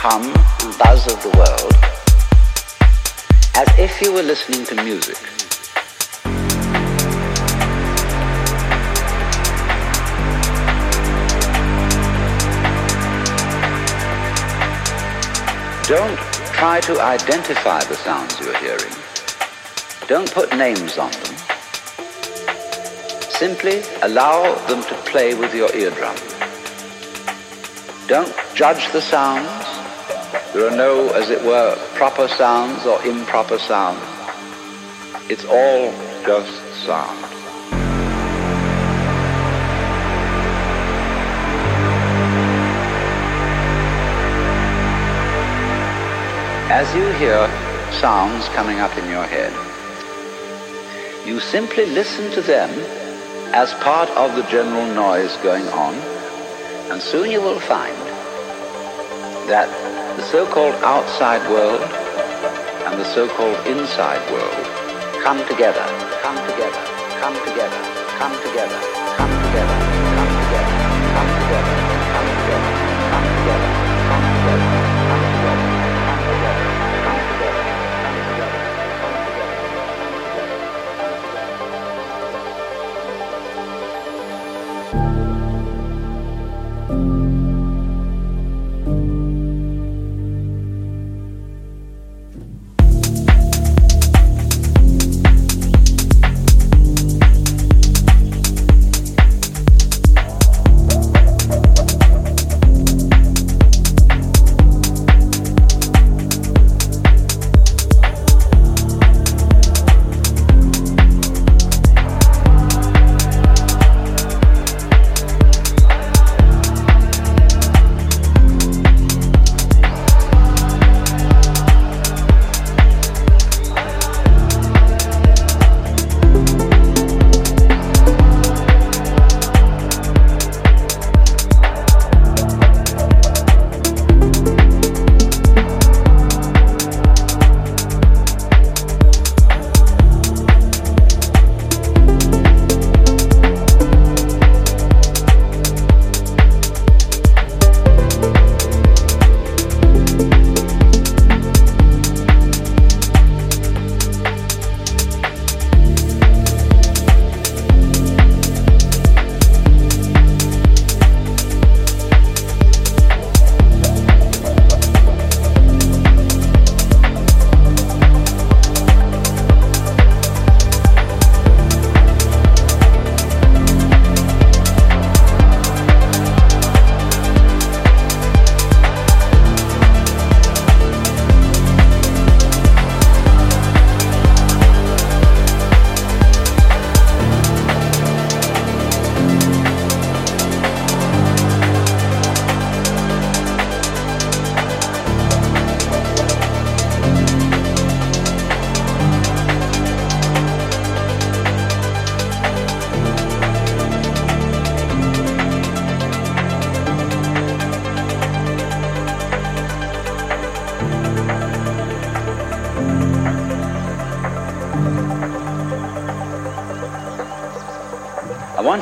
hum and buzz of the world as if you were listening to music. Don't try to identify the sounds you're hearing. Don't put names on them. Simply allow them to play with your eardrum. Don't judge the sounds. There are no, as it were, proper sounds or improper sounds. It's all just sound. As you hear sounds coming up in your head, you simply listen to them as part of the general noise going on, and soon you will find that the so-called outside world and the so-called inside world come together, come together, come together, come together, come together,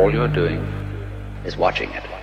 All you're doing is watching it.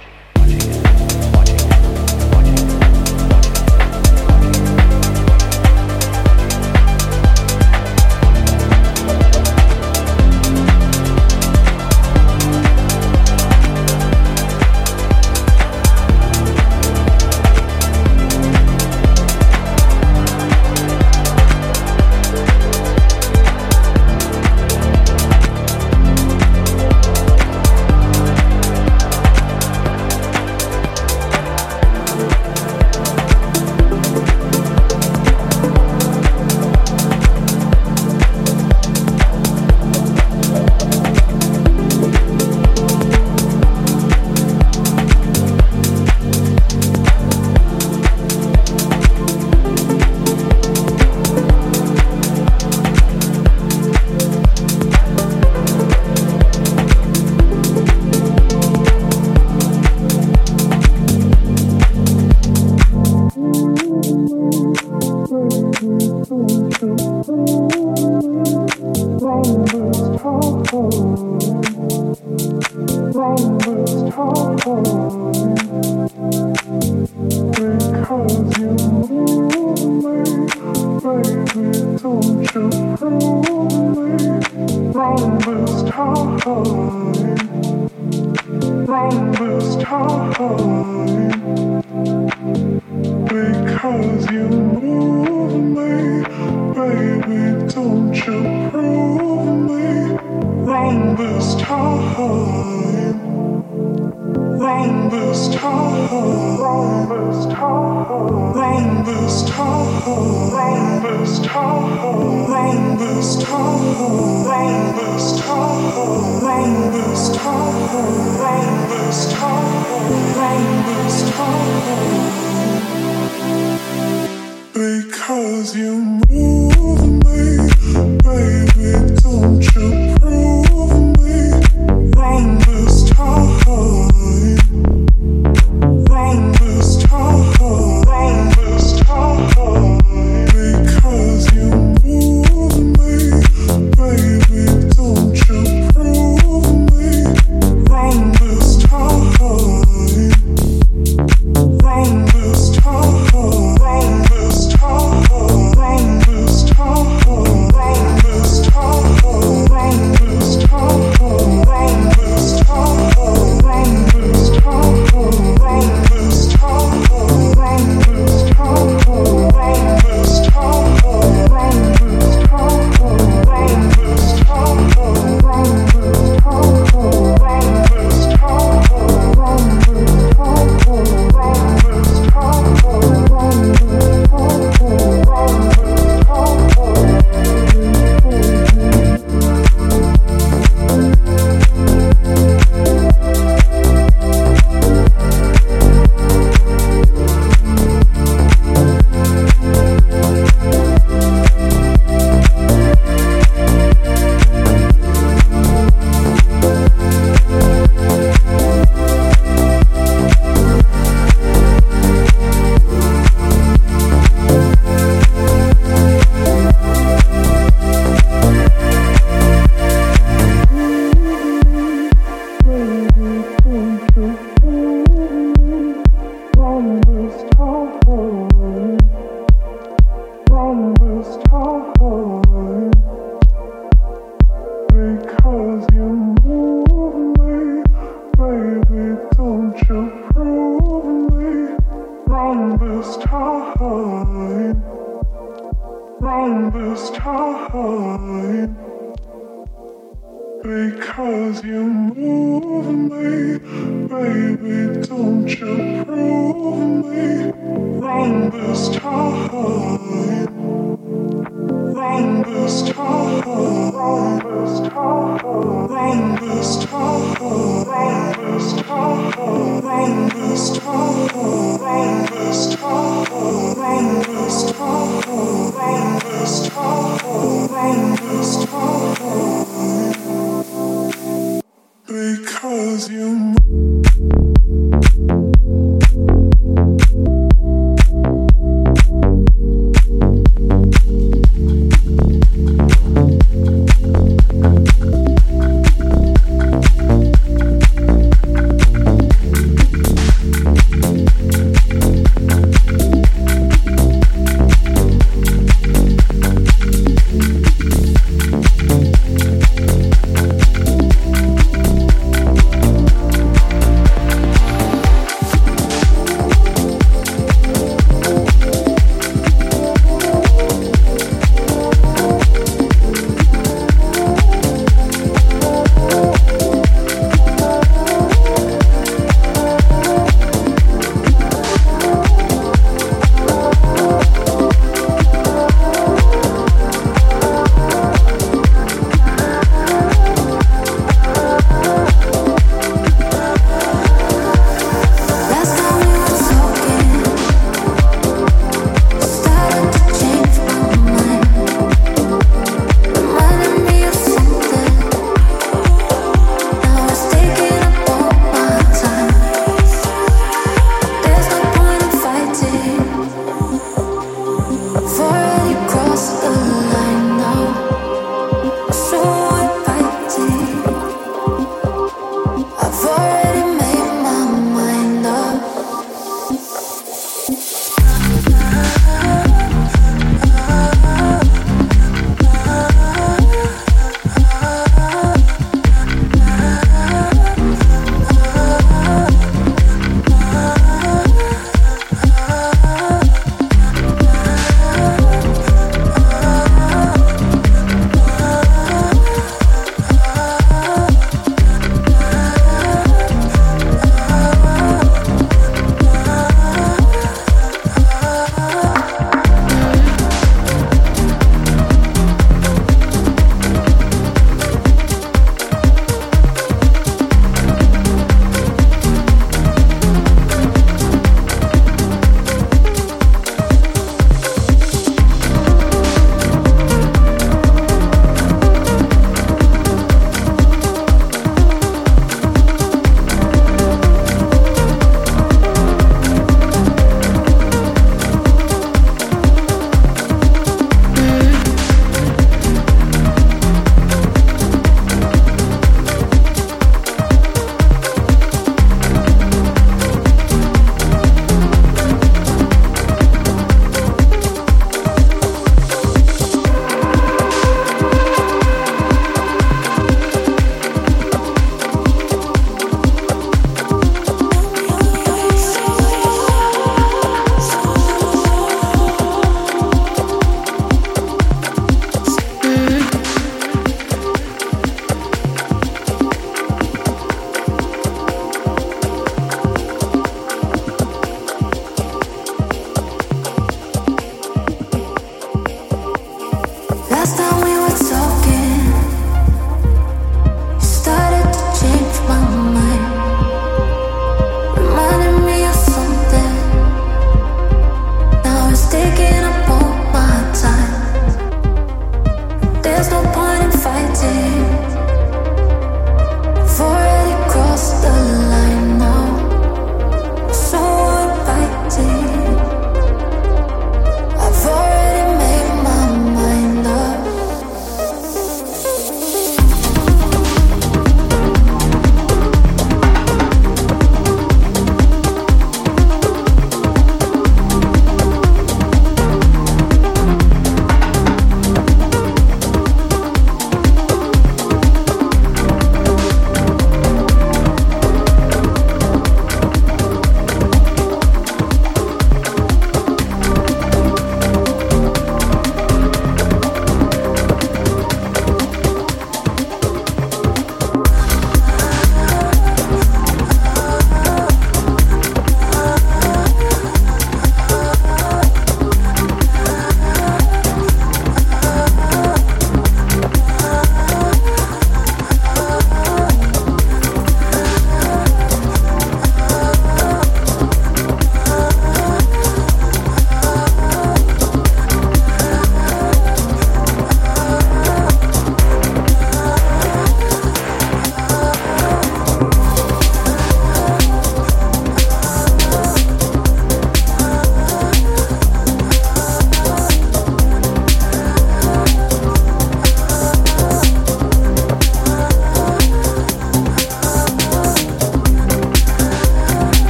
Oh rain this time, rain this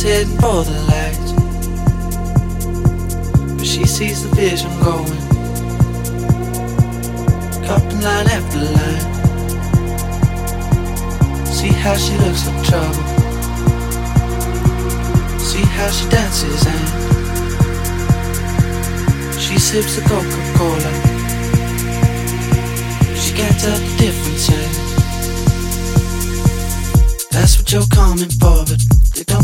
She's for the lights. But she sees the vision going. Cupping line after line. See how she looks like trouble. See how she dances and she sips the Coca-Cola. She can't tell the difference. That's what you're coming for, but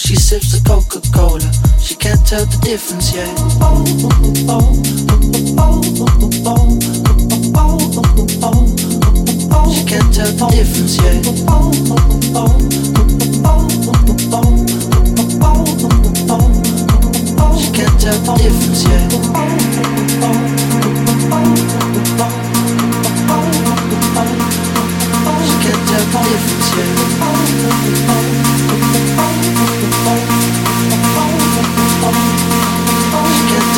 She sips the Coca-Cola. She can't tell the difference yet. She can't tell the difference yet. She can't tell the difference yet. She can't tell the difference yet. She can't tell the difference yet.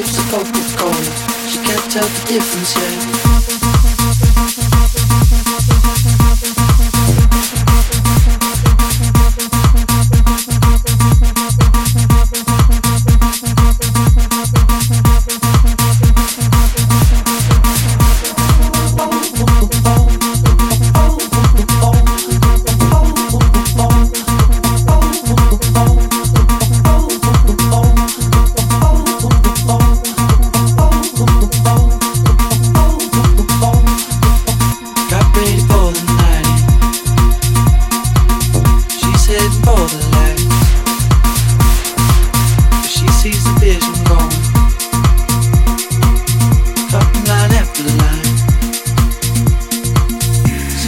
She sips the Coca-Cola. She can't tell the difference yet.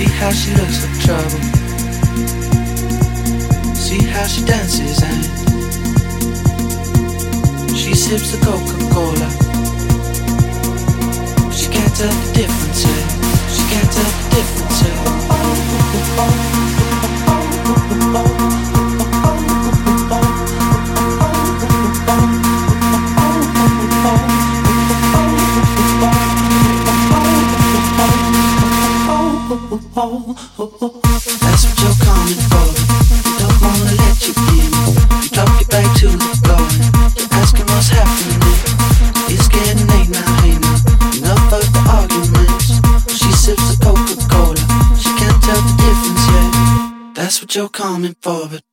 See how she looks like trouble. See how she dances and she sips the Coca-Cola. She can't tell the difference. She can't tell the difference. That's what you're coming for. Don't wanna let you in. You drop your back to the floor you're asking what's happening. It's getting late now, hey now. Enough of the arguments. She sips the Coca-Cola. She can't tell the difference yet. That's what you're coming for, but